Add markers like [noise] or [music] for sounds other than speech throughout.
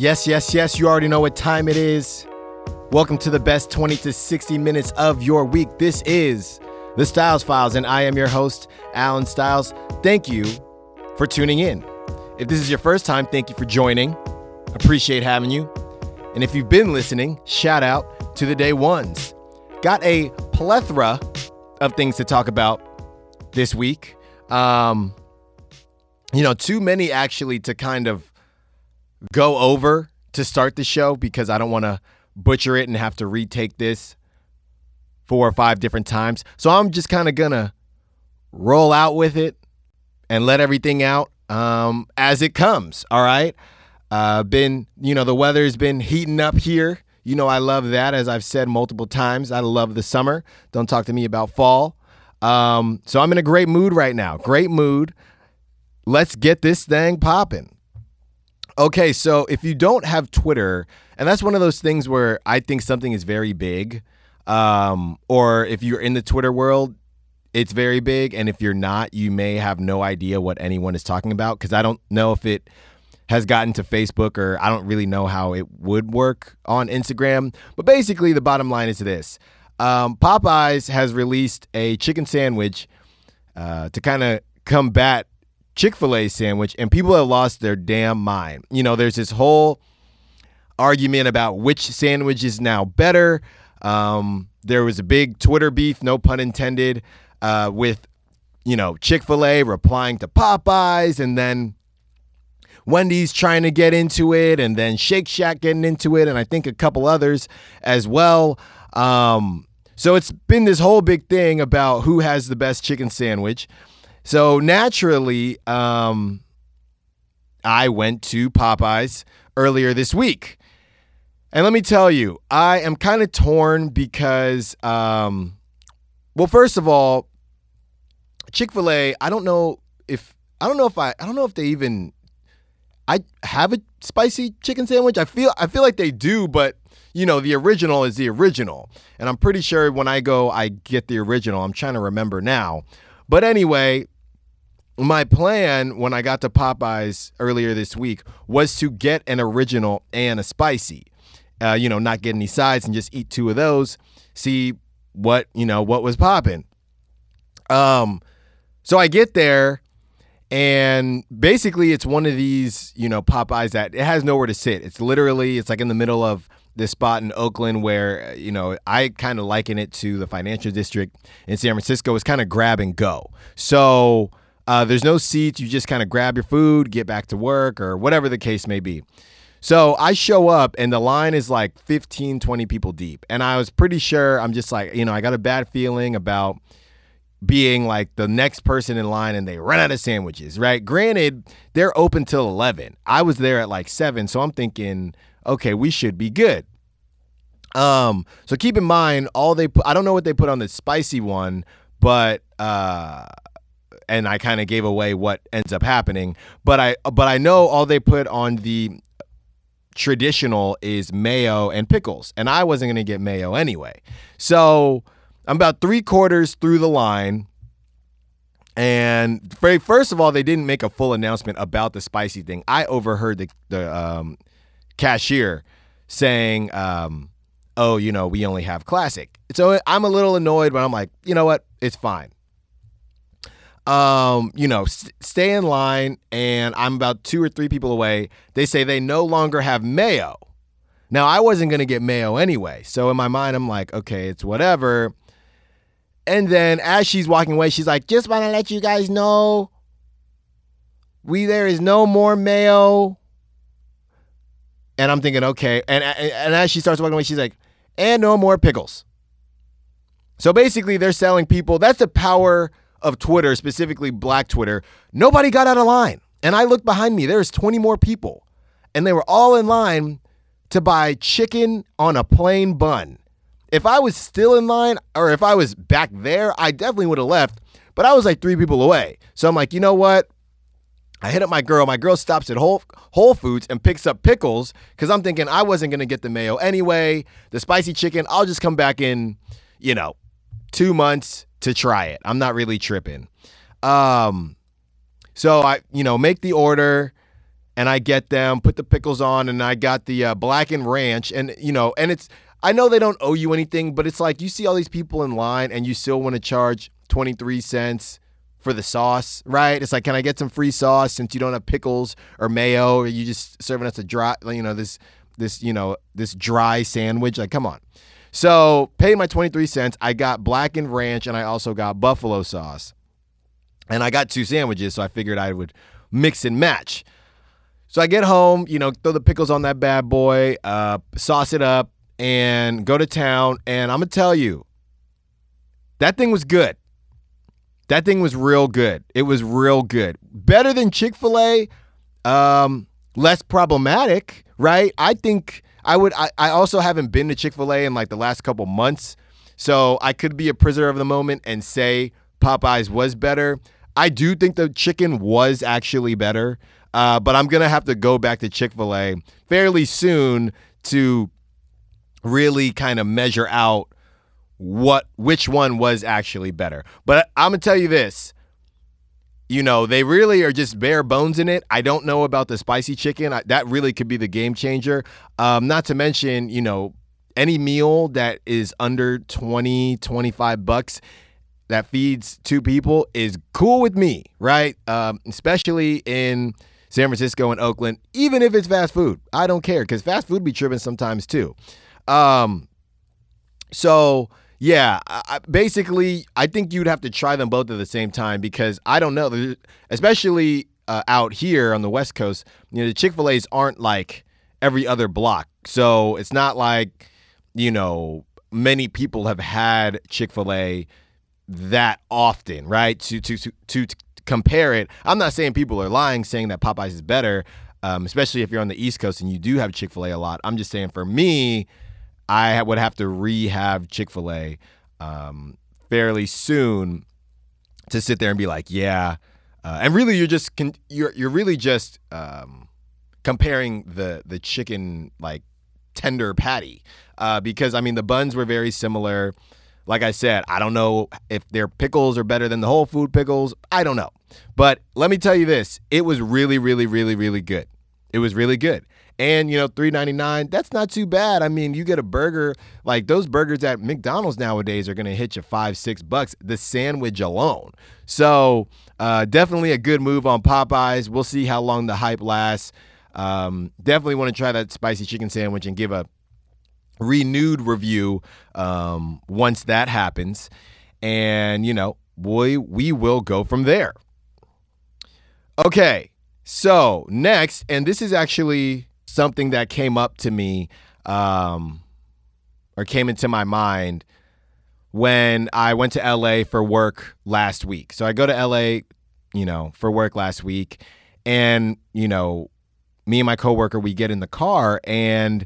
Yes, yes, yes, you already know what time it is. Welcome to the best 20 to 60 minutes of your week. This is the Styles Files, and I am your host, Allen Styles. Thank you for tuning in. If this is your first time, thank you for joining. Appreciate having you. And if you've been listening, shout out to the day ones. Got a plethora of things to talk about this week. Um, you know, too many actually to kind of go over to start the show because I don't want to butcher it and have to retake this four or five different times. So I'm just kind of going to roll out with it and let everything out um, as it comes. All right. Uh, been, you know, the weather's been heating up here. You know, I love that, as I've said multiple times. I love the summer. Don't talk to me about fall. Um, so I'm in a great mood right now. Great mood. Let's get this thing popping. Okay, so if you don't have Twitter, and that's one of those things where I think something is very big, um, or if you're in the Twitter world, it's very big, and if you're not, you may have no idea what anyone is talking about because I don't know if it has gotten to Facebook or I don't really know how it would work on Instagram. But basically, the bottom line is this um, Popeyes has released a chicken sandwich uh, to kind of combat Chick fil A sandwich, and people have lost their damn mind. You know, there's this whole argument about which sandwich is now better. Um, there was a big Twitter beef, no pun intended, uh, with, you know, Chick fil A replying to Popeyes, and then Wendy's trying to get into it, and then Shake Shack getting into it, and I think a couple others as well. Um, so it's been this whole big thing about who has the best chicken sandwich. So naturally, um, I went to Popeyes earlier this week. And let me tell you, I am kind of torn because, um, well, first of all, Chick fil A, I don't know if, I don't know if I, I don't know if they even, I have a spicy chicken sandwich. I feel, I feel like they do, but you know, the original is the original. And I'm pretty sure when I go, I get the original. I'm trying to remember now. But anyway, my plan when I got to Popeyes earlier this week was to get an original and a spicy. Uh, you know, not get any sides and just eat two of those. See what you know what was popping. Um, so I get there, and basically it's one of these you know Popeyes that it has nowhere to sit. It's literally it's like in the middle of this spot in Oakland where you know I kind of liken it to the financial district in San Francisco. It's kind of grab and go. So uh, there's no seats. You just kind of grab your food, get back to work, or whatever the case may be. So I show up and the line is like 15, 20 people deep. And I was pretty sure, I'm just like, you know, I got a bad feeling about being like the next person in line and they run out of sandwiches, right? Granted, they're open till 11. I was there at like 7, so I'm thinking, okay, we should be good. Um, so keep in mind all they put I don't know what they put on the spicy one, but uh and I kind of gave away what ends up happening. But I but I know all they put on the traditional is mayo and pickles, and I wasn't gonna get mayo anyway. So I'm about three quarters through the line. And first of all, they didn't make a full announcement about the spicy thing. I overheard the, the um, cashier saying, um, "Oh, you know, we only have classic." So I'm a little annoyed, but I'm like, you know what? It's fine um, you know, st- stay in line, and I'm about two or three people away. They say they no longer have mayo. Now, I wasn't going to get mayo anyway. So in my mind, I'm like, okay, it's whatever. And then as she's walking away, she's like, just want to let you guys know we there is no more mayo. And I'm thinking, okay. And, and as she starts walking away, she's like, and no more pickles. So basically, they're selling people. That's the power of Twitter, specifically black Twitter, nobody got out of line. And I looked behind me, there's 20 more people. And they were all in line to buy chicken on a plain bun. If I was still in line or if I was back there, I definitely would have left. But I was like three people away. So I'm like, you know what? I hit up my girl. My girl stops at Whole, Whole Foods and picks up pickles because I'm thinking I wasn't going to get the mayo anyway. The spicy chicken, I'll just come back in, you know, two months to try it. I'm not really tripping. Um, so I, you know, make the order and I get them, put the pickles on, and I got the uh, blackened ranch, and you know, and it's I know they don't owe you anything, but it's like you see all these people in line, and you still want to charge twenty three cents for the sauce, right? It's like, can I get some free sauce since you don't have pickles or mayo, or you just serving us a dry, you know, this this you know this dry sandwich? Like, come on. So paid my twenty three cents. I got blackened ranch, and I also got buffalo sauce, and I got two sandwiches, so I figured I would mix and match. So I get home, you know, throw the pickles on that bad boy, uh, sauce it up, and go to town. And I'm gonna tell you, that thing was good. That thing was real good. It was real good. Better than Chick fil A, um, less problematic, right? I think I would, I, I also haven't been to Chick fil A in like the last couple months. So I could be a prisoner of the moment and say Popeyes was better. I do think the chicken was actually better, uh, but I'm going to have to go back to Chick fil A fairly soon to really kind of measure out what which one was actually better. But I'm gonna tell you this. You know, they really are just bare bones in it. I don't know about the spicy chicken. I, that really could be the game changer. Um, not to mention, you know, any meal that is under 20, 25 bucks that feeds two people is cool with me, right? Um, especially in San Francisco and Oakland, even if it's fast food. I don't care because fast food be tripping sometimes too. Um, so yeah, I, basically, I think you'd have to try them both at the same time because I don't know, especially uh, out here on the West Coast. You know, the Chick Fil A's aren't like every other block, so it's not like you know many people have had Chick Fil A that often, right? To to to to compare it, I'm not saying people are lying saying that Popeyes is better, um, especially if you're on the East Coast and you do have Chick Fil A a lot. I'm just saying for me I would have to rehab Chick fil A um, fairly soon to sit there and be like, yeah. Uh, and really, you're just con- you're you're really just um, comparing the the chicken like tender patty uh, because I mean the buns were very similar. Like I said, I don't know if their pickles are better than the whole food pickles. I don't know, but let me tell you this: it was really, really, really, really good. It was really good and you know 3.99 that's not too bad. I mean you get a burger like those burgers at mcdonald's nowadays are going to hit you five six bucks the sandwich alone. So uh, definitely a good move on popeyes. We'll see how long the hype lasts. Um, definitely want to try that spicy chicken sandwich and give a renewed review um, once that happens. And you know boy we will go from there. Okay so next and this is actually something that came up to me um, or came into my mind when I went to LA for work last week. So I go to LA, you know, for work last week, and you know, me and my coworker we get in the car, and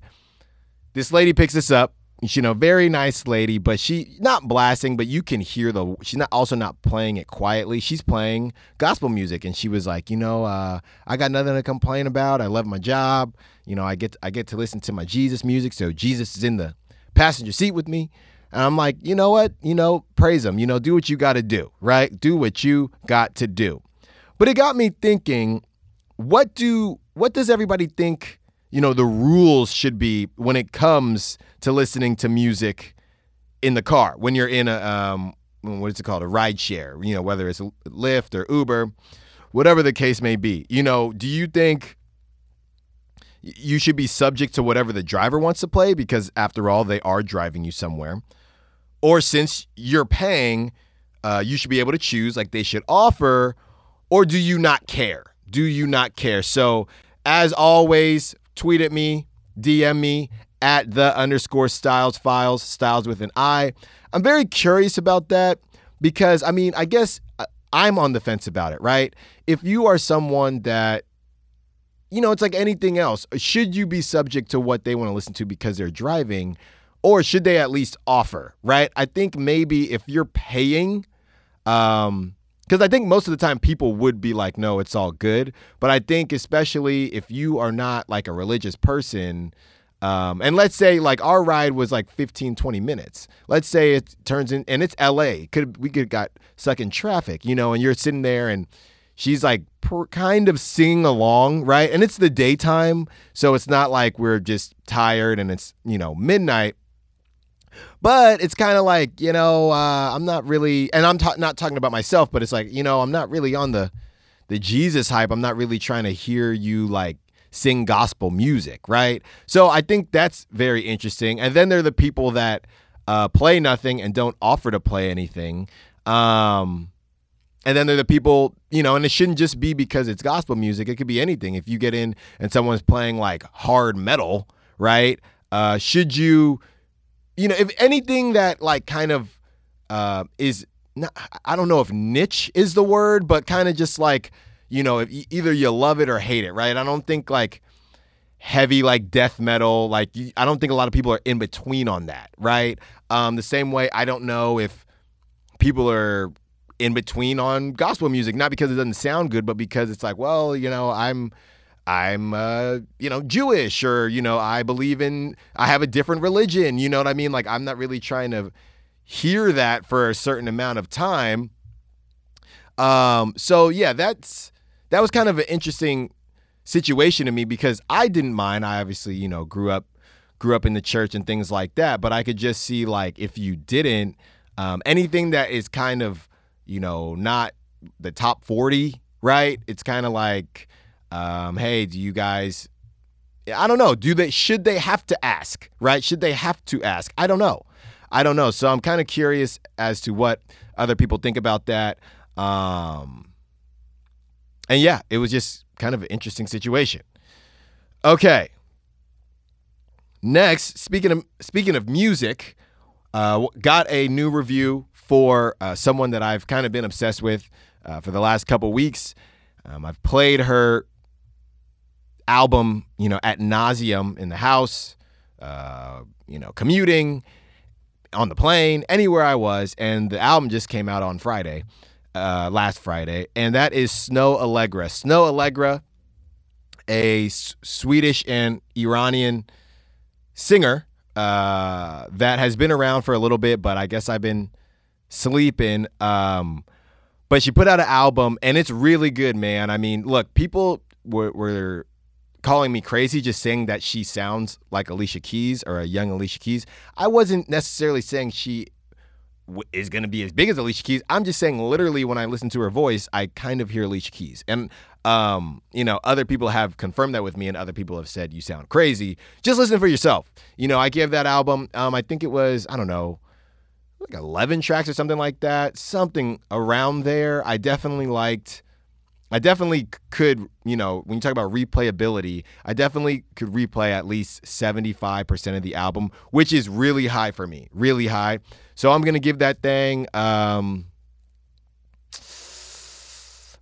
this lady picks us up you know, very nice lady, but she not blasting, but you can hear the. She's not also not playing it quietly. She's playing gospel music, and she was like, you know, uh, I got nothing to complain about. I love my job. You know, I get I get to listen to my Jesus music, so Jesus is in the passenger seat with me. And I'm like, you know what? You know, praise him. You know, do what you got to do, right? Do what you got to do. But it got me thinking, what do what does everybody think? You know, the rules should be when it comes to listening to music in the car when you're in a um, what is it called? A ride share you know whether it's lyft or uber whatever the case may be. You know do you think you should be subject to whatever the driver wants to play because after all they are driving you somewhere? Or since you're paying uh, you should be able to choose like they should offer or do you not care? Do you not care? So as always tweet at me dm me at the underscore styles files, styles with an I. I'm very curious about that because, I mean, I guess uh, I'm on the fence about it, right? If you are someone that, you know, it's like anything else. Should you be subject to what they want to listen to because they're driving? Or should they at least offer, right? I think maybe if you're paying, um, because I think most of the time people would be like, no, it's all good. But I think, especially if you are not like a religious person, um, and let's say like our ride was like 15, 20 minutes. Let's say it turns in and it's LA. Could we could got stuck in traffic, you know, and you're sitting there and she's like per, kind of singing along, right? And it's the daytime, so it's not like we're just tired and it's, you know, midnight. But it's kind of like, you know, uh, I'm not really, and I'm ta- not talking about myself, but it's like, you know, I'm not really on the the Jesus hype. I'm not really trying to hear you like sing gospel music, right? So I think that's very interesting. And then there are the people that uh, play nothing and don't offer to play anything. Um, and then there are the people, you know, and it shouldn't just be because it's gospel music. It could be anything. If you get in and someone's playing like hard metal, right? Uh, should you, you know, if anything that like kind of uh, is, not, I don't know if niche is the word, but kind of just like, you know, if either you love it or hate it, right? I don't think like heavy like death metal, like I don't think a lot of people are in between on that, right? Um, the same way I don't know if people are in between on gospel music, not because it doesn't sound good, but because it's like, well, you know, I'm I'm uh, you know, Jewish or, you know, I believe in I have a different religion, you know what I mean? Like I'm not really trying to hear that for a certain amount of time. Um, so yeah, that's that was kind of an interesting situation to me because I didn't mind. I obviously, you know, grew up grew up in the church and things like that, but I could just see like if you didn't um, anything that is kind of you know, not the top 40, right? It's kind of like, um, hey, do you guys, I don't know, do they, should they have to ask, right? Should they have to ask? I don't know. I don't know. So I'm kind of curious as to what other people think about that. Um, and yeah, it was just kind of an interesting situation. Okay. Next, speaking of speaking of music, uh, got a new review for uh, someone that I've kind of been obsessed with uh, for the last couple weeks. Um, I've played her album, you know, at nauseum in the house, uh, you know, commuting, on the plane, anywhere I was, and the album just came out on Friday, uh, last Friday, and that is Snoh Aalegra. Snoh Aalegra, a S- Swedish and Iranian singer uh, that has been around for a little bit, but I guess I've been sleeping. Um, but she put out an album and it's really good, man. I mean, look, people were, were calling me crazy just saying that she sounds like Alicia Keys or a young Alicia Keys. I wasn't necessarily saying she is going to be as big as Alicia Keys. I'm just saying, literally, when I listen to her voice, I kind of hear Alicia Keys. And, um, you know, other people have confirmed that with me, and other people have said, you sound crazy. Just listen for yourself. You know, I gave that album, um, I think it was, I don't know, like 11 tracks or something like that, something around there. I definitely liked. I definitely could, you know, when you talk about replayability, I definitely could replay at least 75% of the album, which is really high for me, really high. So I'm to give that thing um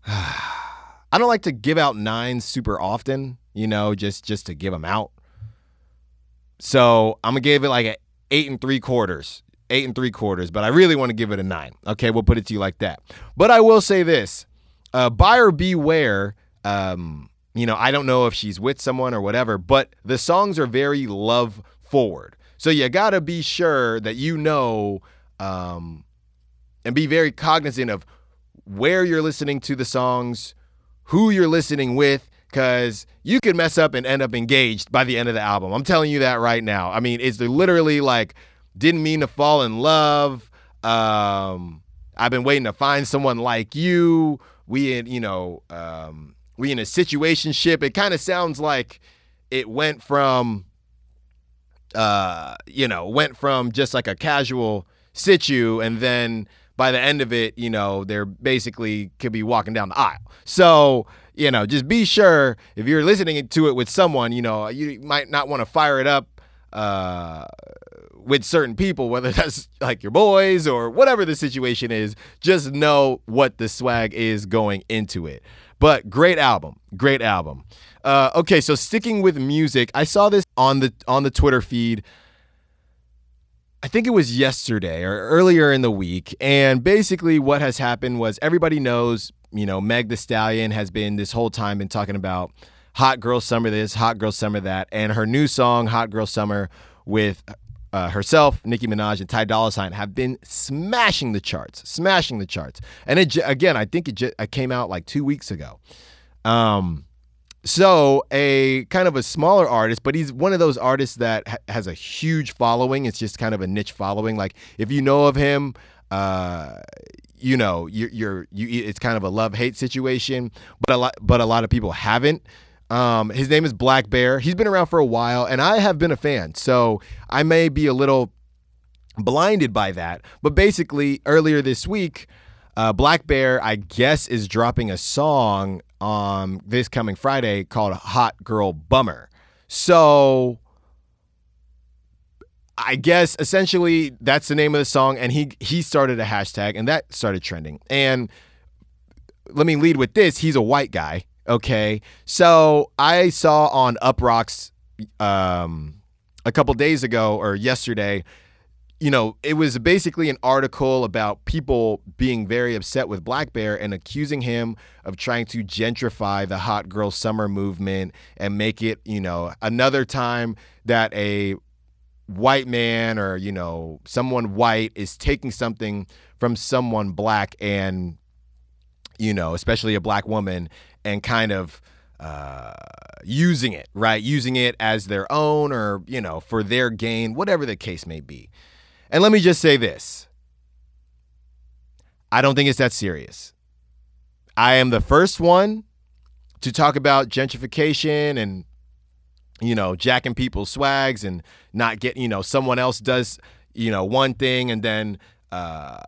[sighs] I don't like to give out nines super often, you know, just just to give them out. So I'm gonna give it like an eight and three quarters eight and three quarters, but I really want to give it a nine. Okay, we'll put it to you like that. But I will say this uh, buyer beware. Um, you know, I don't know if she's with someone or whatever, but the songs are very love forward. So you got to be sure that you know um, and be very cognizant of where you're listening to the songs, who you're listening with, because you could mess up and end up engaged by the end of the album. I'm telling you that right now. I mean, it's literally like didn't mean to fall in love. Um, I've been waiting to find someone like you. We in, you know, um, we in a situation ship. It kind of sounds like it went from, uh, you know, went from just like a casual situ, and then by the end of it, you know, they're basically could be walking down the aisle. So, you know, just be sure if you're listening to it with someone, you know, you might not want to fire it up uh, with certain people, whether [laughs] that's like your boys or whatever the situation is, just know what the swag is going into it. But great album, great album. Uh, okay, so sticking with music, I saw this on the on the Twitter feed. I think it was yesterday or earlier in the week, and basically what has happened was everybody knows, you know, Meg Thee Stallion has been this whole time been talking about hot girl summer this, hot girl summer that, and her new song, Hot Girl Summer, with uh, herself, Nicki Minaj, and Ty Dolla Sign have been smashing the charts, smashing the charts. And it again, I think it, j- it came out like two weeks ago. Um, so a kind of a smaller artist, but he's one of those artists that ha- has a huge following. It's just kind of a niche following. Like if you know of him, uh, you know, you're, you're you. It's kind of a love hate situation, but a lot, but a lot of people haven't. Um, his name is blackbear He's been around for a while, and I have been a fan. So I may be a little blinded by that. But basically, earlier this week, uh, blackbear, I guess, is dropping a song um, this coming Friday called Hot Girl Bummer. So I guess essentially that's the name of the song, and he he started a hashtag, and that started trending. And let me lead with this: he's a white guy. Okay, so I saw on Uproxx um, a couple days ago or yesterday you know, it was basically an article about people being very upset with blackbear and accusing him of trying to gentrify the hot girl summer movement and make it, you know, another time that a white man or, you know, someone white is taking something from someone black and, you know, especially a black woman and kind of uh, using it, right? Using it as their own or, you know, for their gain, whatever the case may be. And let me just say this. I don't think it's that serious. I am the first one to talk about gentrification and, you know, jacking people's swags and not getting, you know, someone else does, you know, one thing and then, uh,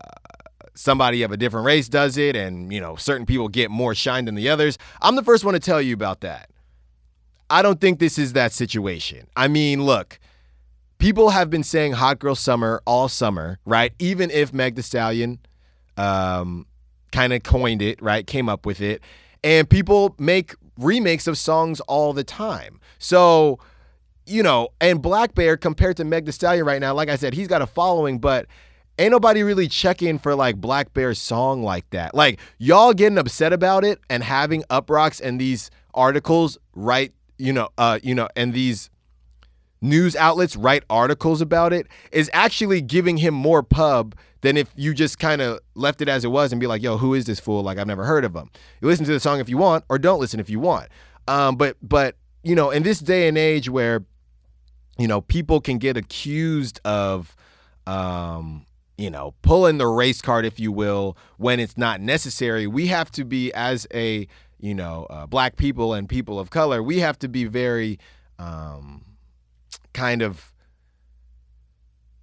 somebody of a different race does it and you know certain people get more shine than the others. I'm the first one to tell you about that. I don't think this is that situation. I mean look people have been saying hot girl summer all summer, right? Even if Meg Thee Stallion um, kind of coined it, right? Came up with it. And people make remakes of songs all the time. So, you know, and blackbear compared to Meg Thee Stallion right now, like I said, he's got a following, but ain't nobody really checking for like blackbear's song like that. Like y'all getting upset about it and having Uproxx and these articles right, you know, uh, you know, and these news outlets write articles about it is actually giving him more pub than if you just kind of left it as it was and be like, yo, who is this fool? Like, I've never heard of him. You listen to the song if you want, or don't listen if you want. Um, but, but, you know, in this day and age where, you know, people can get accused of, um, you know, pulling the race card, if you will, when it's not necessary, we have to be, as a, you know, uh, black people and people of color, we have to be very, um, kind of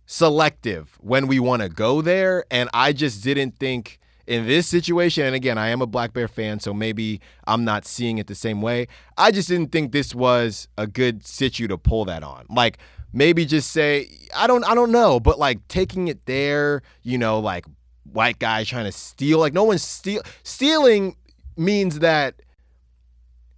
selective when we want to go there. And I just didn't think in this situation, and again, I am a blackbear fan, so maybe I'm not seeing it the same way. I just didn't think this was a good situ to pull that on. Like maybe just say, I don't I don't know, but like taking it there, you know, like white guy trying to steal, like no one's steal stealing means that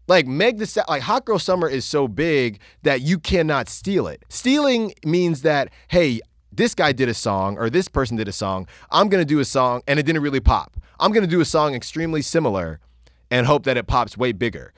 like Meg the like Hot Girl Summer is so big that you cannot steal it. Stealing means that hey, this guy did a song or this person did a song. I'm gonna do a song and it didn't really pop. I'm gonna do a song extremely similar and hope that it pops way bigger.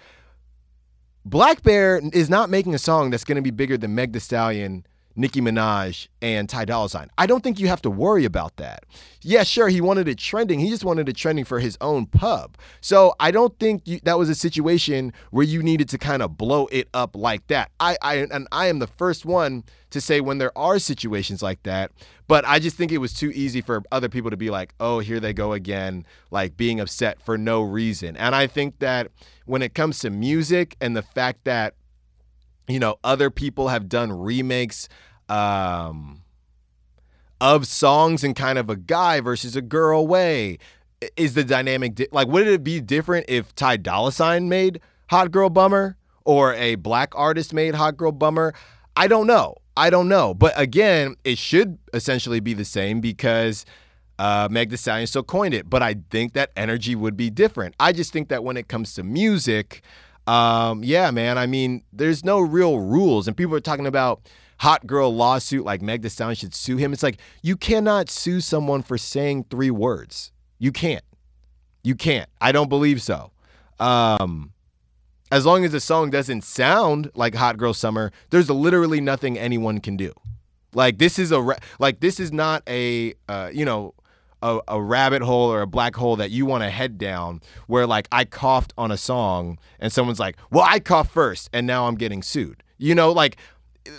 blackbear is not making a song that's gonna be bigger than Meg Thee Stallion Nicki Minaj and Ty Dolla Sign. I don't think you have to worry about that. Yeah, sure, he wanted it trending. He just wanted it trending for his own pub. So I don't think you, that was a situation where you needed to kind of blow it up like that. I, I and I am the first one to say when there are situations like that, but I just think it was too easy for other people to be like, "Oh, here they go again," like being upset for no reason. And I think that when it comes to music and the fact that you know, other people have done remakes um, of songs in kind of a guy versus a girl way. Is the dynamic di- like would it be different if Ty Dolla Sign made Hot Girl Bummer or a black artist made Hot Girl Bummer? I don't know. I don't know. But again, it should essentially be the same because uh, Meg Thee Stallion still coined it. But I think that energy would be different. I just think that when it comes to music, um, yeah, man. I mean, there's no real rules, and people are talking about hot girl lawsuit like Meg Thee Stallion should sue him. It's like you cannot sue someone for saying three words. You can't. You can't. I don't believe so. Um, as long as the song doesn't sound like Hot Girl Summer, there's literally nothing anyone can do. Like this is a ra- like this is not a uh, you know a, a rabbit hole or a black hole that you want to head down where like I coughed on a song and someone's like, "Well, I coughed first and now I'm getting sued." You know, like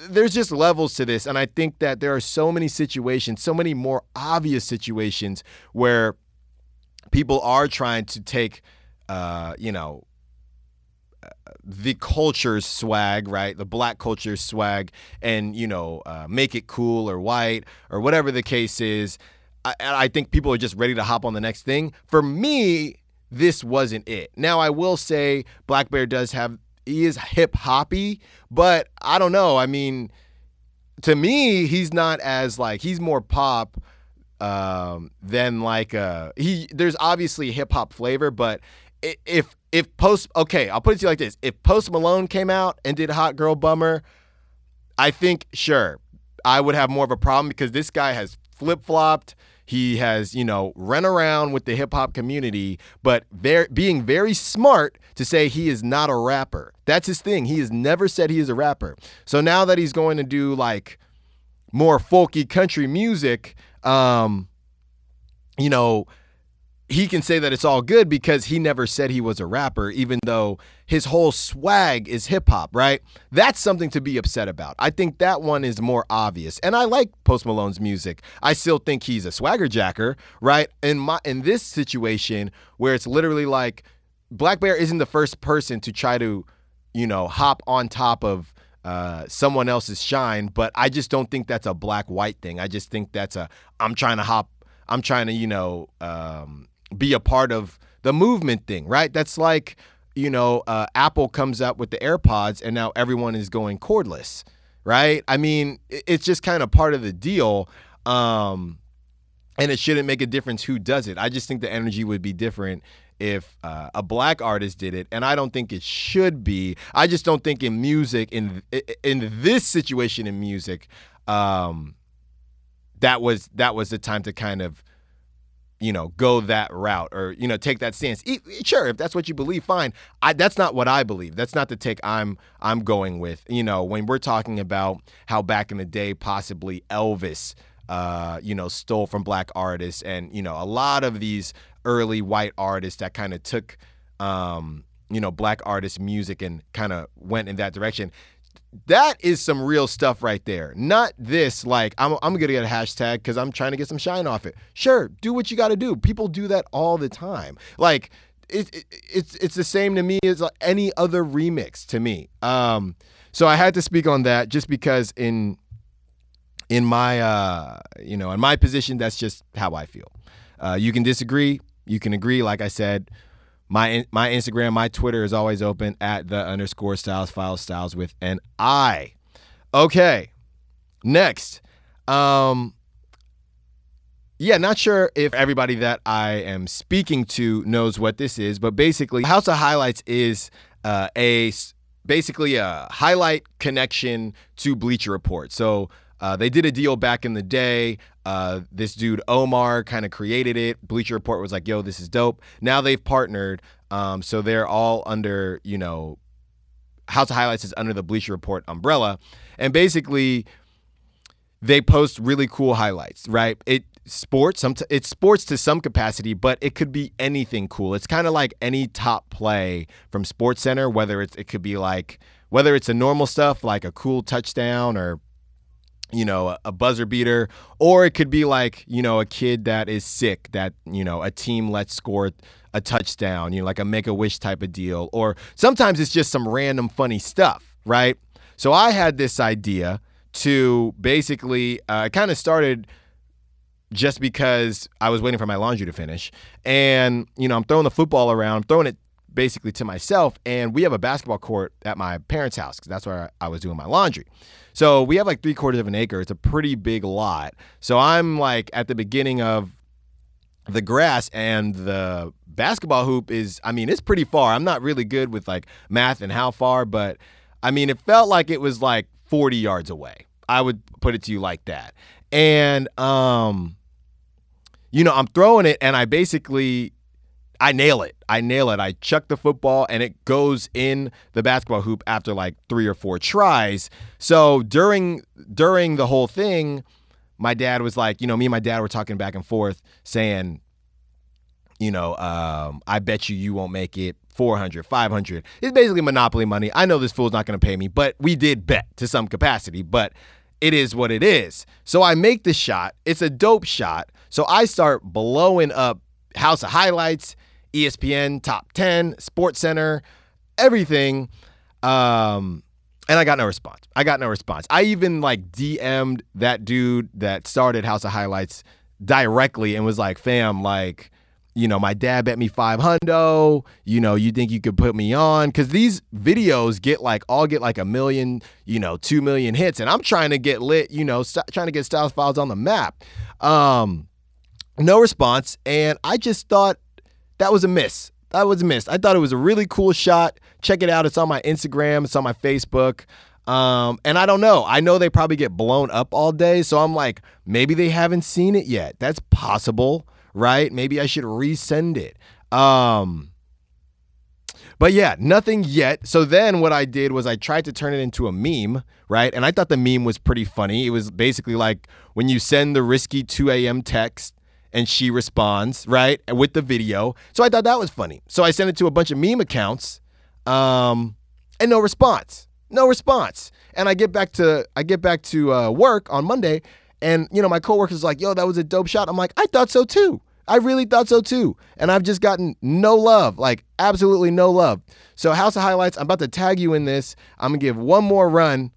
there's just levels to this and I think that there are so many situations, so many more obvious situations where people are trying to take uh, you know, the culture's swag, right? The black culture's swag, and you know, uh, make it cool or white or whatever the case is. I, I think people are just ready to hop on the next thing. For me, this wasn't it. Now, I will say blackbear does have he is hip hoppy, but I don't know. I mean, to me, he's not as like he's more pop um than like uh he there's obviously hip hop flavor, but if if post okay, I'll put it to you like this: if Post Malone came out and did Hot Girl Bummer, I think sure I would have more of a problem because this guy has flip flopped. He has, you know, run around with the hip hop community, but very, being very smart to say he is not a rapper. That's his thing. He has never said he is a rapper. So now that he's going to do like more folky country music, um, you know, he can say that it's all good because he never said he was a rapper, even though his whole swag is hip hop, right? That's something to be upset about. I think that one is more obvious. And I like Post Malone's music. I still think he's a swagger jacker, right? In my in this situation where it's literally like blackbear isn't the first person to try to, you know, hop on top of uh, someone else's shine, but I just don't think that's a black white thing. I just think that's a I'm trying to hop I'm trying to, you know, um, be a part of the movement thing, right? That's like, you know, uh, Apple comes up with the AirPods and now everyone is going cordless, right? I mean, it's just kind of part of the deal. Um, and it shouldn't make a difference who does it. I just think the energy would be different if uh, a black artist did it, and I don't think it should be. I just don't think in music, in in this situation in music, um, that was that was the time to kind of you know, go that route or you know take that stance. E- sure, if that's what you believe, fine. I, that's not what I believe. That's not the take I'm I'm going with. You know, when we're talking about how back in the day, possibly Elvis, uh, you know, stole from black artists, and you know, a lot of these early white artists that kind of took, um, you know, black artists' music and kind of went in that direction that is some real stuff right there. Not this, like, I'm, I'm going to get a hashtag because I'm trying to get some shine off it. Sure, do what you got to do. People do that all the time. Like, it, it, it's it's the same to me as any other remix to me. Um, so I had to speak on that just because in in my uh, you know in my position that's just how I feel. Uh, you can disagree, you can agree. Like I said, my my Instagram, my Twitter is always open at the underscore styles files styles with an I. Okay. Next. Um yeah, not sure if everybody that I am speaking to knows what this is, but basically, House of Highlights is uh, a basically a highlight connection to Bleacher Report. So uh, they did a deal back in the day. Uh, this dude Omar kind of created it. Bleacher Report was like, "Yo, this is dope." Now they've partnered, um, so they're all under you know, House of Highlights is under the Bleacher Report umbrella, and basically they post really cool highlights. Right? It sports some it's sports to some capacity but it could be anything cool it's kind of like any top play from sports center whether it's it could be like whether it's a normal stuff like a cool touchdown or you know, a buzzer beater, or it could be like, you know, a kid that is sick that, you know, a team lets score a touchdown, you know, like a make a wish type of deal. Or sometimes it's just some random funny stuff, right? So I had this idea to basically, uh, kind of started just because I was waiting for my laundry to finish. And, you know, I'm throwing the football around, I'm throwing it basically to myself. And we have a basketball court at my parents' house because that's where I was doing my laundry. So we have like three quarters of an acre. It's a pretty big lot. So I'm like at the beginning of the grass and the basketball hoop is, I mean, it's pretty far. I'm not really good with like math and how far, but I mean, it felt like it was like 40 yards away. I would put it to you like that. And, um, you know, I'm throwing it and I basically I nail it. I nail it. I chuck the football and it goes in the basketball hoop after like three or four tries. So during during the whole thing, my dad was like, you know, me and my dad were talking back and forth, saying, you know, um, I bet you you won't make it 400, 500. It's basically monopoly money. I know this fool's not going to pay me, but we did bet to some capacity, but it is what it is. So I make the shot. It's a dope shot. So I start blowing up House of Highlights, ESPN, Top 10, Sports Center, everything. Um, and I got no response. I got no response. I even like DM'd that dude that started House of Highlights directly and was like, fam, like, you know, my dad bet me five hundo. You know, you think you could put me on? Because these videos get like all get like a million, you know, two million hits, and I'm trying to get lit. You know, st- trying to get Styles Files on the map. Um, no response, and I just thought that was a miss. That was a miss. I thought it was a really cool shot. Check it out. It's on my Instagram. It's on my Facebook. Um, and I don't know. I know they probably get blown up all day, so I'm like, maybe they haven't seen it yet. That's possible right? Maybe I should resend it. Um, but yeah, nothing yet. So then what I did was I tried to turn it into a meme, right? And I thought the meme was pretty funny. It was basically like when you send the risky 2 a.m. text and she responds, right? With the video. So I thought that was funny. So I sent it to a bunch of meme accounts um, and no response. No response. And I get back to I get back to uh, work on Monday and you know my coworker's like, "Yo, that was a dope shot." I'm like, "I thought so too." I really thought so too. And I've just gotten no love, like absolutely no love. So, House of Highlights, I'm about to tag you in this. I'm to give one more run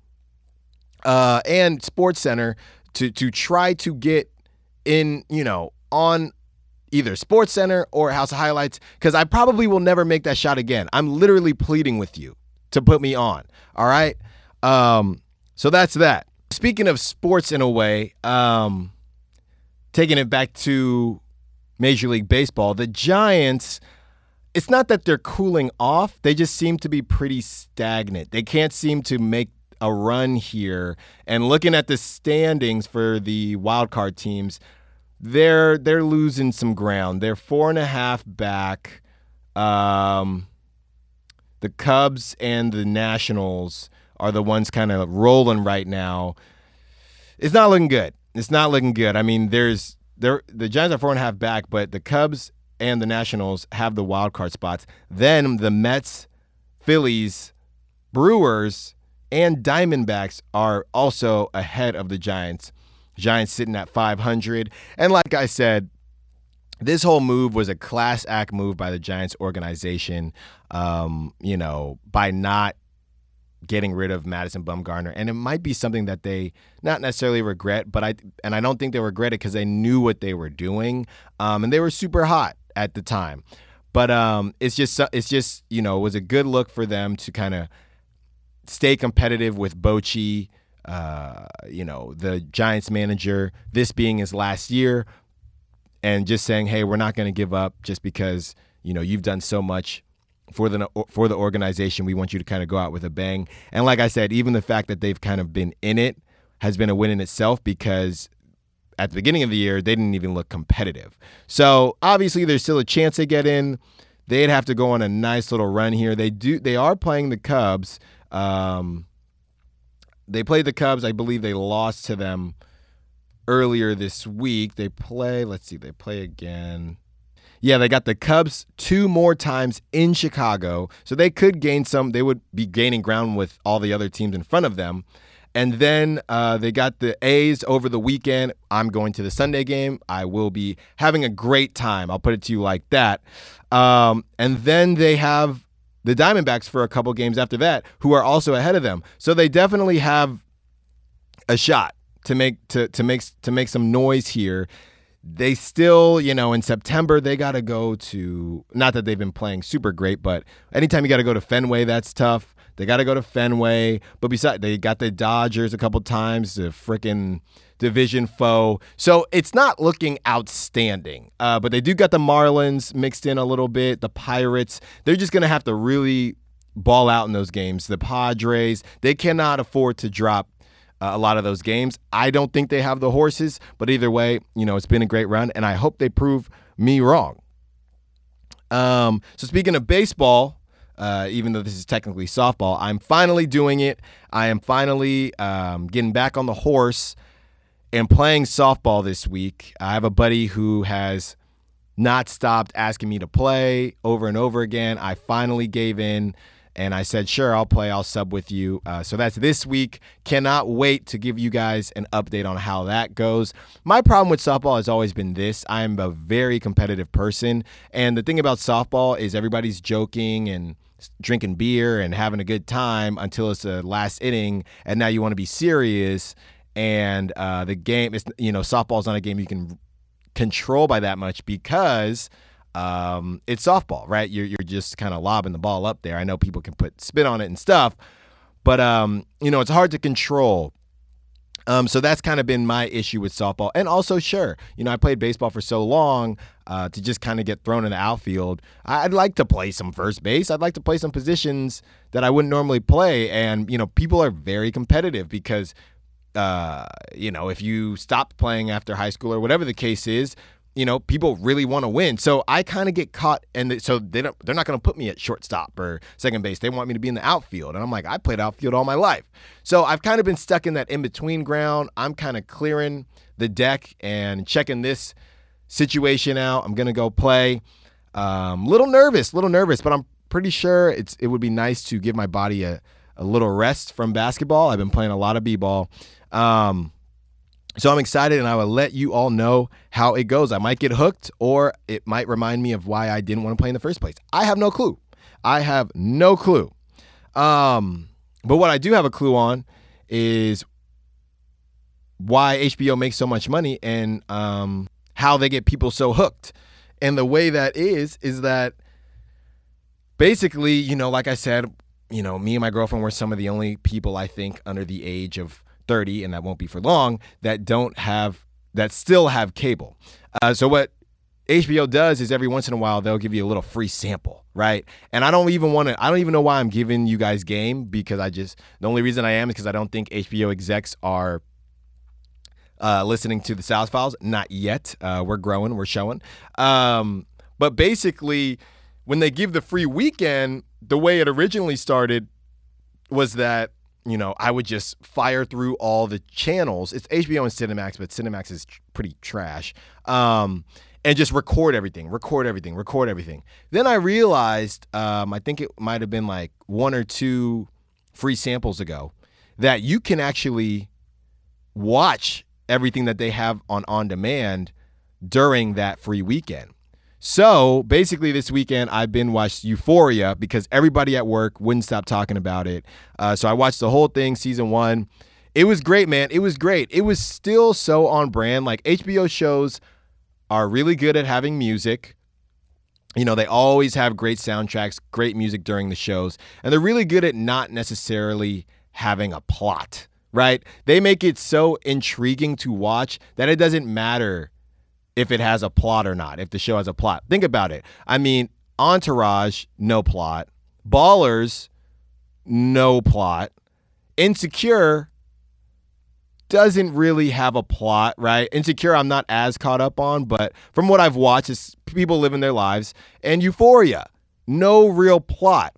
uh, and Sports Center to, to try to get in, you know, on either Sports Center or House of Highlights because I probably will never make that shot again. I'm literally pleading with you to put me on. All right. Um, so that's that. Speaking of sports in a way, um, taking it back to Major League Baseball. The Giants, it's not that they're cooling off, they just seem to be pretty stagnant. They can't seem to make a run here. And looking at the standings for the wild card teams, they're they're losing some ground. They're four and a half back. Um, the Cubs and the Nationals are the ones kind of rolling right now. It's not looking good. It's not looking good. I mean, there's they're, the Giants are four and a half back, but the Cubs and the Nationals have the wild card spots. Then the Mets, Phillies, Brewers, and Diamondbacks are also ahead of the Giants. Giants sitting at 500. And like I said, this whole move was a class act move by the Giants organization. Um, you know, by not getting rid of Madison Bumgarner, and it might be something that they not necessarily regret, but I and I don't think they regret it because they knew what they were doing, um, and they were super hot at the time. But um, it's just it's just you know it was a good look for them to kind of stay competitive with Bochy, uh, you know the Giants manager, this being his last year, and just saying, hey, we're not going to give up just because you know you've done so much for the for the organization. We want you to kind of go out with a bang. And like I said, even the fact that they've kind of been in it has been a win in itself because at the beginning of the year they didn't even look competitive. So obviously there's still a chance they get in. They'd have to go on a nice little run here. They do. They are playing the Cubs. Um, they played the Cubs. I believe they lost to them earlier this week. They play. Let's see. They play again. Yeah, they got the Cubs two more times in Chicago. So they could gain some. They would be gaining ground with all the other teams in front of them. And then uh, they got the A's over the weekend. I'm going to the Sunday game. I will be having a great time. I'll put it to you like that. Um, and then they have the Diamondbacks for a couple games after that, who are also ahead of them. So they definitely have a shot to make to to make to make some noise here they still, you know, in September they got to go to. Not that they've been playing super great, but anytime you got to go to Fenway, that's tough. They got to go to Fenway, but besides, they got the Dodgers a couple times, the freaking division foe. So it's not looking outstanding. Uh, but they do got the Marlins mixed in a little bit, the Pirates. They're just going to have to really ball out in those games. The Padres, they cannot afford to drop uh, a lot of those games. I don't think they have the horses, but either way, you know, it's been a great run, and I hope they prove me wrong. Um, so speaking of baseball, uh, even though this is technically softball, I'm finally doing it. I am finally um, getting back on the horse and playing softball this week. I have a buddy who has not stopped asking me to play over and over again. I finally gave in and I said, sure, I'll play, I'll sub with you. Uh, so that's this week. Cannot wait to give you guys an update on how that goes. My problem with softball has always been this I am a very competitive person. And the thing about softball is everybody's joking and drinking beer and having a good time until it's the last inning. And now you want to be serious. And uh, the game is, you know, softball's not a game you can control by that much because um, it's softball, right? You're you're just kind of lobbing the ball up there. I know people can put spin on it and stuff, but um, you know, it's hard to control. Um, so that's kind of been my issue with softball, and also sure, you know, I played baseball for so long uh, to just kind of get thrown in the outfield. I'd like to play some first base. I'd like to play some positions that I wouldn't normally play, and you know, people are very competitive because uh, you know, if you stop playing after high school or whatever the case is, you know, people really want to win. So I kind of get caught, and so they don't, they're not going to put me at shortstop or second base. They want me to be in the outfield, and I'm like, I played outfield all my life. So I've kind of been stuck in that in between ground. I'm kind of clearing the deck and checking this situation out. I'm gonna go play. Um, little nervous, little nervous, but I'm pretty sure it's it would be nice to give my body a a little rest from basketball. I've been playing a lot of b-ball. Um, so I'm excited and I will let you all know how it goes. I might get hooked or it might remind me of why I didn't want to play in the first place. I have no clue. I have no clue. Um, but what I do have a clue on is why HBO makes so much money and um, how they get people so hooked. And the way that is, is that basically, you know, like I said, you know, me and my girlfriend were some of the only people I think under the age of 30, and that won't be for long, that don't have, that still have cable. Uh, so what HBO does is every once in a while they'll give you a little free sample, right? And I don't even want to, I don't even know why I'm giving you guys game because I just, the only reason I am is because I don't think HBO execs are uh, listening to the Styles Files. Not yet. Uh, we're growing, we're showing. Um, but basically, when they give the free weekend, the way it originally started was that you know, I would just fire through all the channels. It's HBO and Cinemax, but Cinemax is tr- pretty trash. Um, and just record everything, record everything, record everything. Then I realized, um, I think it might have been like one or two free samples ago, that you can actually watch everything that they have on on demand during that free weekend. So basically, this weekend I've been watched Euphoria because everybody at work wouldn't stop talking about it. Uh, so I watched the whole thing, season one. It was great, man. It was great. It was still so on brand. Like HBO shows are really good at having music. You know, they always have great soundtracks, great music during the shows, and they're really good at not necessarily having a plot, right? They make it so intriguing to watch that it doesn't matter if it has a plot or not, if the show has a plot. Think about it. I mean, Entourage, no plot. Ballers, no plot. Insecure doesn't really have a plot, right? Insecure, I'm not as caught up on, but from what I've watched, it's people living their lives. And Euphoria, no real plot,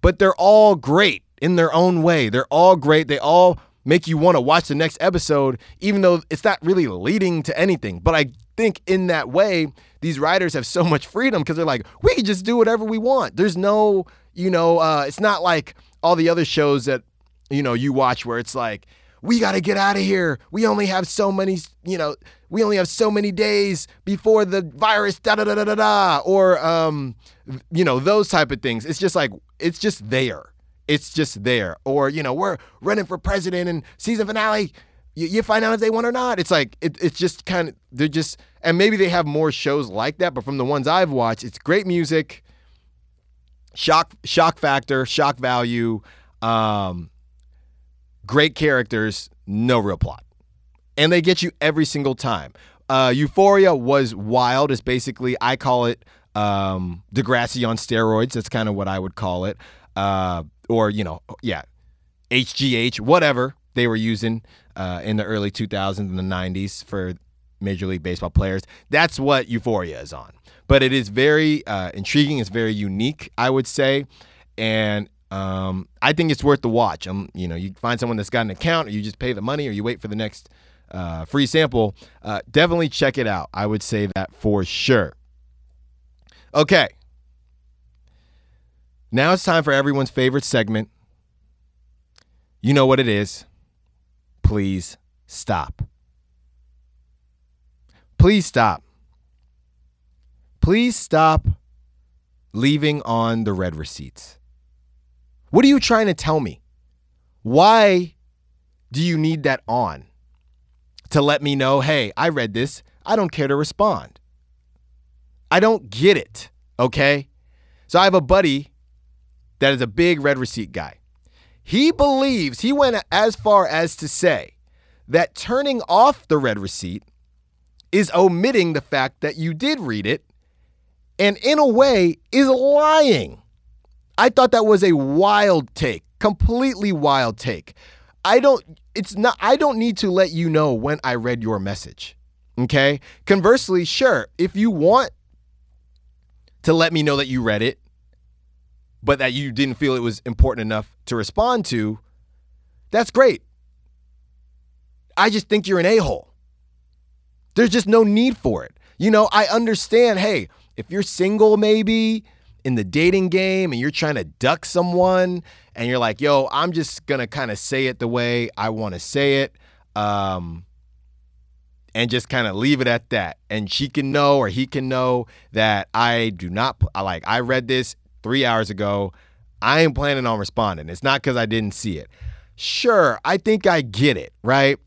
but they're all great in their own way. They're all great. They all make you want to watch the next episode, even though it's not really leading to anything. But I think in that way, these writers have so much freedom because they're like, we can just do whatever we want. There's no, you know, uh, it's not like all the other shows that, you know, you watch where it's like, we got to get out of here. We only have so many, you know, we only have so many days before the virus, da da da da da da, or, um, you know, those type of things. It's just like, it's just there. It's just there. Or, you know, we're running for president and season finale you, you find out if they won or not. It's like it, it's just kind of they're just and maybe they have more shows like that, but from the ones I've watched, it's great music, shock shock factor, shock value, um, great characters, no real plot, and they get you every single time. Uh, Euphoria was wild. Is basically I call it um, Degrassi on steroids. That's kind of what I would call it, uh, or you know, yeah, HGH, whatever they were using uh, in the early 2000s and the 90s for Major League Baseball players. That's what Euphoria is on. but it is very uh, intriguing. It's very unique, I would say, and um, I think it's worth the watch. Um, you know, you find someone that's got an account, or you just pay the money, or you wait for the next uh, free sample. Uh, definitely check it out. I would say that for sure. Okay. Now it's time for everyone's favorite segment. You know what it is. Please stop. Please stop. Please stop leaving on the read receipts. What are you trying to tell me? Why do you need that on? To let me know, hey, I read this. I don't care to respond. I don't get it. Okay. So I have a buddy that is a big read receipt guy. He believes, he went as far as to say that turning off the read receipt is omitting the fact that you did read it and, in a way, is lying. I thought that was a wild take, completely wild take. I don't, it's not, I don't need to let you know when I read your message. Okay. Conversely, sure, if you want to let me know that you read it, but that you didn't feel it was important enough to respond to, that's great. I just think you're an a hole. There's just no need for it. You know, I understand, hey, if you're single, maybe in the dating game and you're trying to duck someone and you're like, yo, I'm just going to kind of say it the way I want to say it. Um, and just kind of leave it at that. And she can know or he can know that I do not, I like, I read this three hours ago. I ain't planning on responding. It's not because I didn't see it. Sure, I think I get it, right?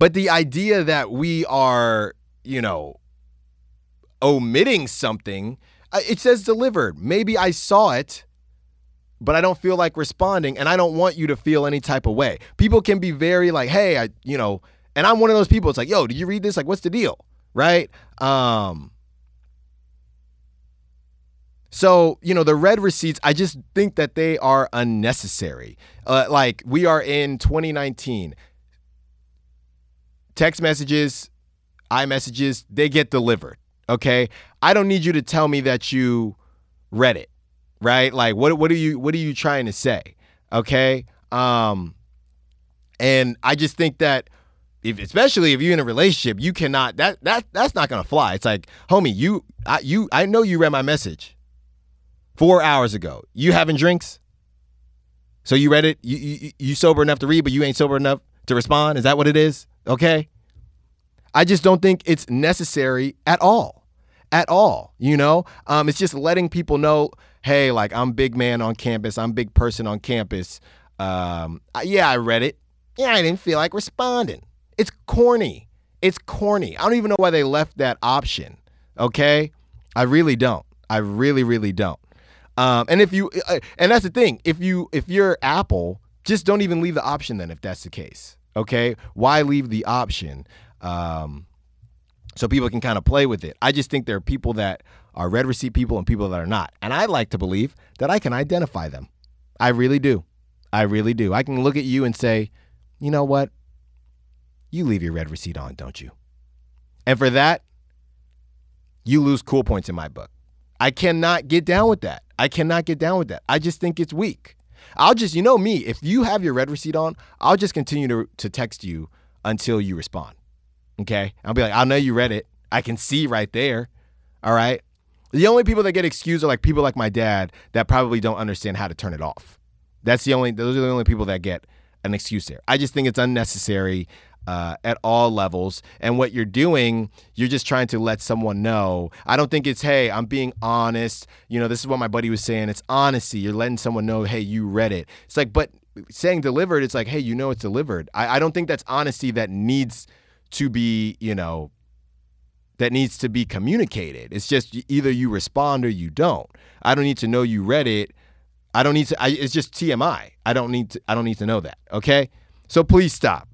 But the idea that we are, you know, omitting something, it says delivered. Maybe I saw it, but I don't feel like responding, and I don't want you to feel any type of way. People can be very like, hey, I, you know, and I'm one of those people. It's like, yo, did you read this? Like, what's the deal? Right? Um, so, you know, the read receipts, I just think that they are unnecessary. Uh, like, we are in 2019 text messages, iMessages, they get delivered. Okay. I don't need you to tell me that you read it, right? Like what what are you what are you trying to say? Okay. Um and I just think that if especially if you're in a relationship, you cannot that that that's not gonna fly. It's like, homie, you I you I know you read my message four hours ago. You having drinks? So you read it, you, you you sober enough to read, but you ain't sober enough to respond? Is that what it is? Okay. I just don't think it's necessary at all. At all. You know, um, it's just letting people know hey, like I'm big man on campus, I'm big person on campus. Um, yeah, I read it. Yeah, I didn't feel like responding. It's corny. It's corny. I don't even know why they left that option. Okay. I really don't. I really, really don't. Um, and if you, uh, and that's the thing, if you, if you're Apple, just don't even leave the option then if that's the case. Okay. Why leave the option? Um, so people can kind of play with it. I just think there are people that are read receipt people and people that are not. And I like to believe that I can identify them. I really do. I really do. I can look at you and say, you know what? You leave your read receipt on, don't you? And for that, you lose cool points in my book. I cannot get down with that. I cannot get down with that. I just think it's weak. I'll just, you know me, if you have your read receipt on, I'll just continue to, to text you until you respond. Okay. I'll be like, I know you read it. I can see right there. All right. The only people that get excused are like people like my dad that probably don't understand how to turn it off. That's the only, those are the only people that get an excuse there. I just think it's unnecessary uh, at all levels. And what you're doing, you're just trying to let someone know. I don't think it's, hey, I'm being honest. You know, this is what my buddy was saying. It's honesty. You're letting someone know, hey, you read it. It's like, but saying delivered, it's like, hey, you know it's delivered. I, I don't think that's honesty that needs to be, you know, that needs to be communicated. It's just either you respond or you don't. I don't need to know you read it. I don't need to. I, it's just TMI. I don't need to. I don't need to know that. Okay. So please stop.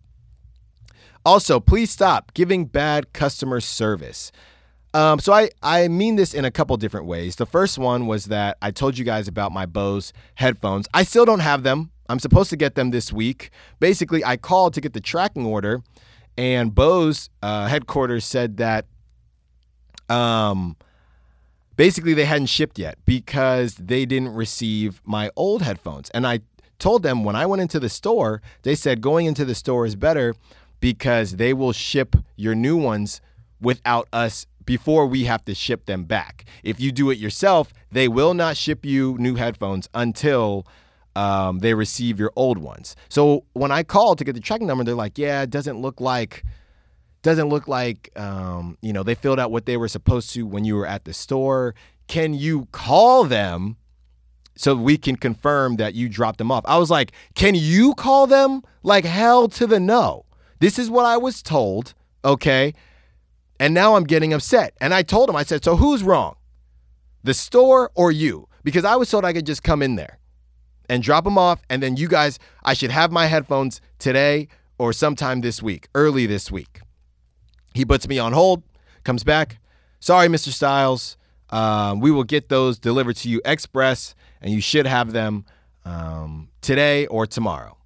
Also, please stop giving bad customer service. Um, so I, I mean this in a couple different ways. The first one was that I told you guys about my Bose headphones. I still don't have them. I'm supposed to get them this week. Basically, I called to get the tracking order and Bose uh, headquarters said that Um, basically, they hadn't shipped yet because they didn't receive my old headphones. And I told them when I went into the store, they said going into the store is better because they will ship your new ones without us before we have to ship them back. If you do it yourself, they will not ship you new headphones until um, they receive your old ones. So when I called to get the tracking number, they're like, "Yeah, it doesn't look like." Doesn't look like um, you know they filled out what they were supposed to when you were at the store. Can you call them so we can confirm that you dropped them off? I was like, can you call them? Like hell to the no. This is what I was told. Okay. And now I'm getting upset. And I told him, I said, so who's wrong? The store or you? Because I was told I could just come in there and drop them off. And then you guys, I should have my headphones today or sometime this week, early this week. He puts me on hold, comes back. Sorry, Mr. Styles. Um, we will get those delivered to you express, and you should have them um, today or tomorrow.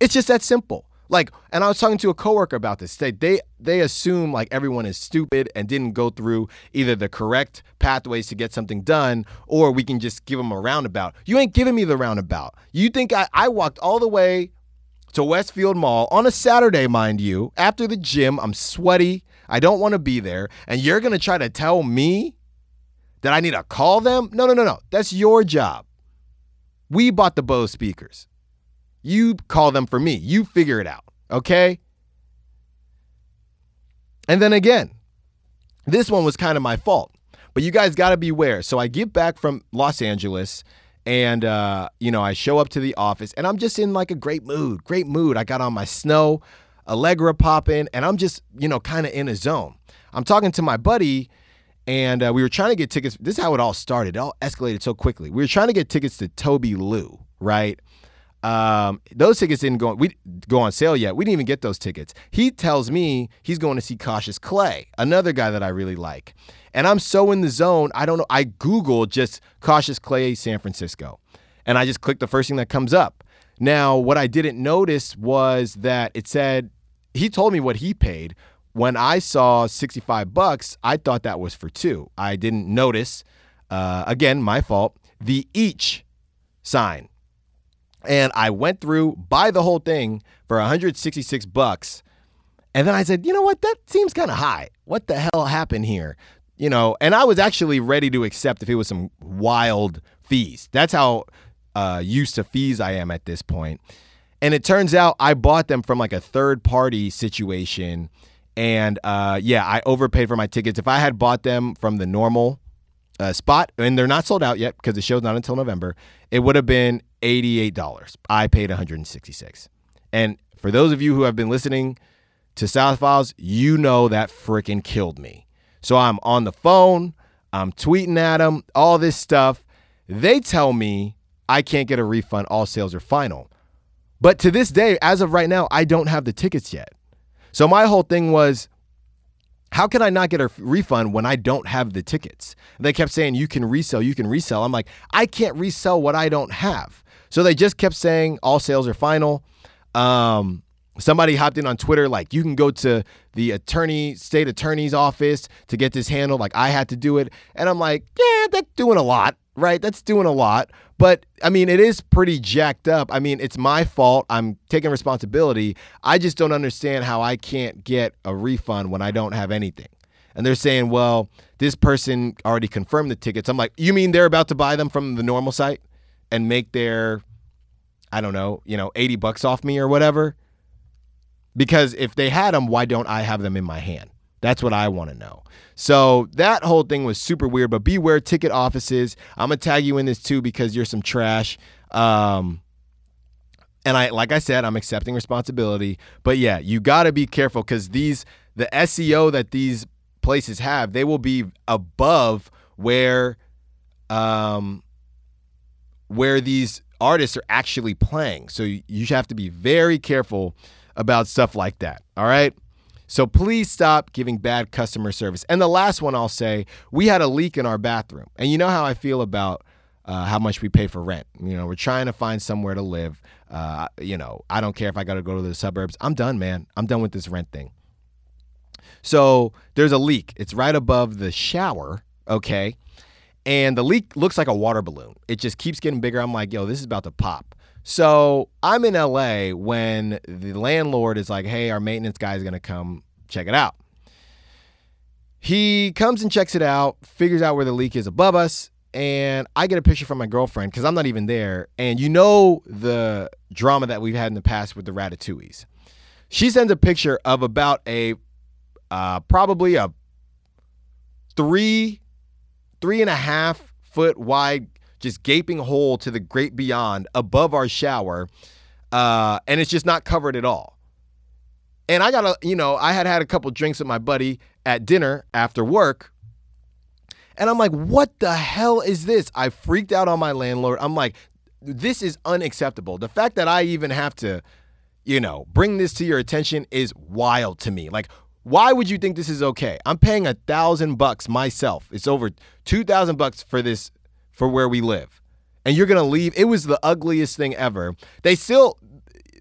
It's just that simple. Like, and I was talking to a coworker about this. They they they assume like everyone is stupid and didn't go through either the correct pathways to get something done, or we can just give them a roundabout. You ain't giving me the roundabout. You think I, I walked all the way to Westfield Mall on a Saturday, mind you, after the gym. I'm sweaty. I don't want to be there. And you're to try to tell me that I need to call them? No, no, no, no. That's your job. We bought the Bose speakers. You call them for me. You figure it out. Okay? And then again, this one was kind of my fault. But you guys got to beware. So I get back from Los Angeles and uh, you know i show up to the office and i'm just in like a great mood great mood i got on my Snoh Aalegra popping and i'm just you know kind of in a zone i'm talking to my buddy and uh, we were trying to get tickets this is how it all started it all escalated so quickly we were trying to get tickets to Tobi Lou right um, those tickets didn't go we go on sale yet. We didn't even get those tickets. He tells me he's going to see Cautious Clay, another guy that I really like. And I'm so in the zone, I don't know. I Google just Cautious Clay San Francisco. And I just click the first thing that comes up. Now, what I didn't notice was that it said he told me what he paid. When I saw 65 bucks, I thought that was for two. I didn't notice, uh, again, my fault, the each sign. And I went through, buy the whole thing for 166 bucks. And then I said, you know what? That seems kind of high. What the hell happened here? you know, and I was actually ready to accept if it was some wild fees. That's how uh, used to fees I am at this point. And it turns out I bought them from like a third party situation. And uh, yeah, I overpaid for my tickets. If I had bought them from the normal uh, spot, and they're not sold out yet because the show's not until November, it would have been $88. I paid 166 And for those of you who have been listening to Styles Files, you know that freaking killed me. So I'm on the phone, I'm tweeting at them, all this stuff. They tell me I can't get a refund, all sales are final. But to this day, as of right now, I don't have the tickets yet. So my whole thing was, how can I not get a refund when I don't have the tickets? They kept saying, you can resell, you can resell. I'm like, I can't resell what I don't have. So they just kept saying all sales are final. Um, somebody hopped in on Twitter like you can go to the attorney state attorney's office to get this handled like I had to do it and I'm like yeah that's doing a lot right? That's doing a lot. But I mean it is pretty jacked up. I mean it's my fault. I'm taking responsibility. I just don't understand how I can't get a refund when I don't have anything. And they're saying well this person already confirmed the tickets. I'm like you mean they're about to buy them from the normal site and make their I don't know, you know, 80 bucks off me or whatever. Because if they had them, why don't I have them in my hand? That's what I want to know. So that whole thing was super weird. But beware ticket offices. I'm gonna tag you in this too because you're some trash. Um, and I, like I said, I'm accepting responsibility. But yeah, you got to be careful because these the SEO that these places have, they will be above where, um, where these artists are actually playing. So you have to be very careful about stuff like that. All right. So please stop giving bad customer service. And the last one I'll say, we had a leak in our bathroom. And you know how I feel about uh, how much we pay for rent. You know, we're trying to find somewhere to live. Uh, you know, I don't care if I got to go to the suburbs. I'm done, man. I'm done with this rent thing. So there's a leak. It's right above the shower, okay? And the leak looks like a water balloon. It just keeps getting bigger. I'm like, yo, this is about to pop. So I'm in LA when the landlord is like, hey, our maintenance guy is going to come check it out. He comes and checks it out, figures out where the leak is above us, and I get a picture from my girlfriend because I'm not even there. And you know the drama that we've had in the past with the ratatouilles. She sends a picture of about a uh, probably a three, three and a half foot wide, just gaping hole to the great beyond above our shower, uh, and it's just not covered at all. And I got a, you know, I had had a couple drinks with my buddy at dinner after work. And I'm like, what the hell is this? I freaked out on my landlord. I'm like, this is unacceptable. The fact that I even have to, you know, bring this to your attention is wild to me. Like, why would you think this is okay? I'm paying a thousand bucks myself. It's over two thousand bucks for this for where we live. And you're gonna leave. It was the ugliest thing ever. They still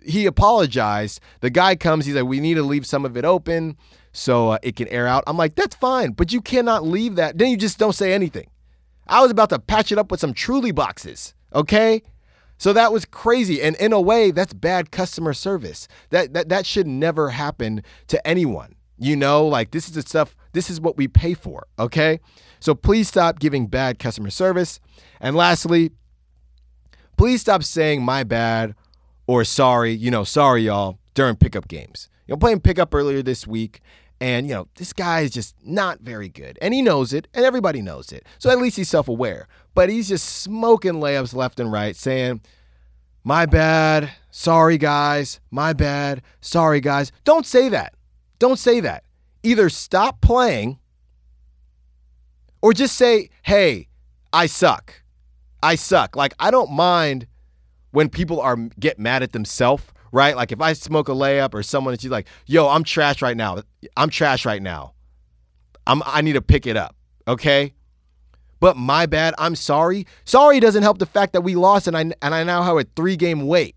he apologized. The guy comes, he's like, we need to leave some of it open so uh, it can air out. I'm like, that's fine, but you cannot leave that. Then you just don't say anything. I was about to patch it up with some Truly boxes, okay? So that was crazy. And in a way, that's bad customer service. That, that, that should never happen to anyone. You know, like this is the stuff, this is what we pay for, okay? So please stop giving bad customer service. And lastly, please stop saying my bad or sorry, you know, sorry, y'all, during pickup games. You know, playing pickup earlier this week, and, you know, this guy is just not very good. And he knows it, and everybody knows it. So at least he's self aware. But he's just smoking layups left and right, saying, my bad. Sorry, guys. My bad. Sorry, guys. Don't say that. Don't say that. Either stop playing or just say, hey, I suck. I suck. Like, I don't mind when people are get mad at themselves right? Like if I smoke a layup or someone that's like, yo, I'm trash right now. I'm trash right now. I'm I need to pick it up. Okay? But my bad. I'm sorry. Sorry doesn't help the fact that we lost and I and I now have a three game wait.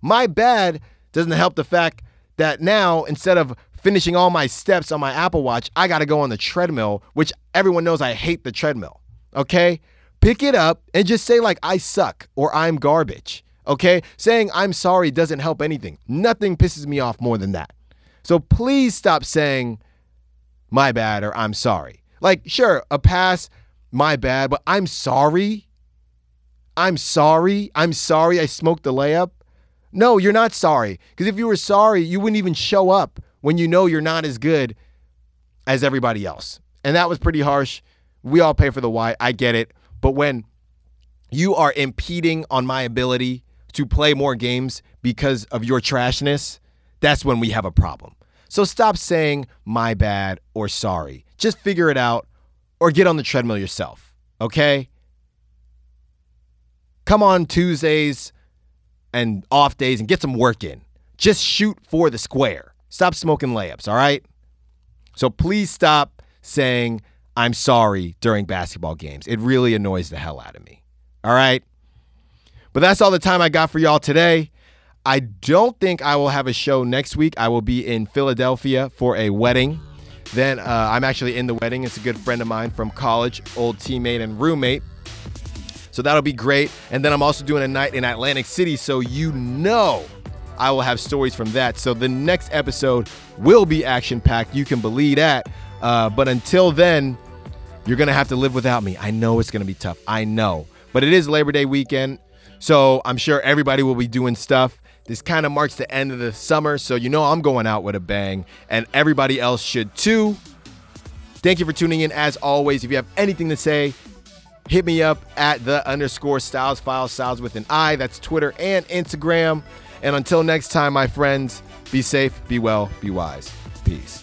My bad doesn't help the fact that now instead of finishing all my steps on my Apple Watch, I got to go on the treadmill, which everyone knows I hate the treadmill. Okay? Pick it up and just say like I suck or I'm garbage. Okay? Saying I'm sorry doesn't help anything. Nothing pisses me off more than that. So please stop saying my bad or I'm sorry. Like, sure, a pass, my bad, but I'm sorry. I'm sorry. I'm sorry I smoked the layup. No, you're not sorry. Because if you were sorry, you wouldn't even show up when you know you're not as good as everybody else. And that was pretty harsh. We all pay for the why. I get it. But when you are impeding on my ability to play more games because of your trashness, that's when we have a problem. So stop saying my bad or sorry. Just figure it out or get on the treadmill yourself, okay? Come on Tuesdays and off days and get some work in. Just shoot for the square. Stop smoking layups, all right? So please stop saying I'm sorry during basketball games. It really annoys the hell out of me. All right? But that's all the time I got for y'all today. I don't think I will have a show next week. I will be in Philadelphia for a wedding. Then uh, I'm actually in the wedding. It's a good friend of mine from college, old teammate and roommate. So that'll be great. And then I'm also doing a night in Atlantic City. So you know I will have stories from that. So the next episode will be action packed. You can believe that. Uh, but until then, you're going to have to live without me. I know it's going to be tough. I know. But it is Labor Day weekend. So I'm sure everybody will be doing stuff. This kind of marks the end of the summer, so you know I'm going out with a bang, and everybody else should too. Thank you for tuning in. As always, if you have anything to say, hit me up at the underscore styles file styles with an I. That's Twitter and Instagram. And until next time, my friends, be safe, be well, be wise. Peace.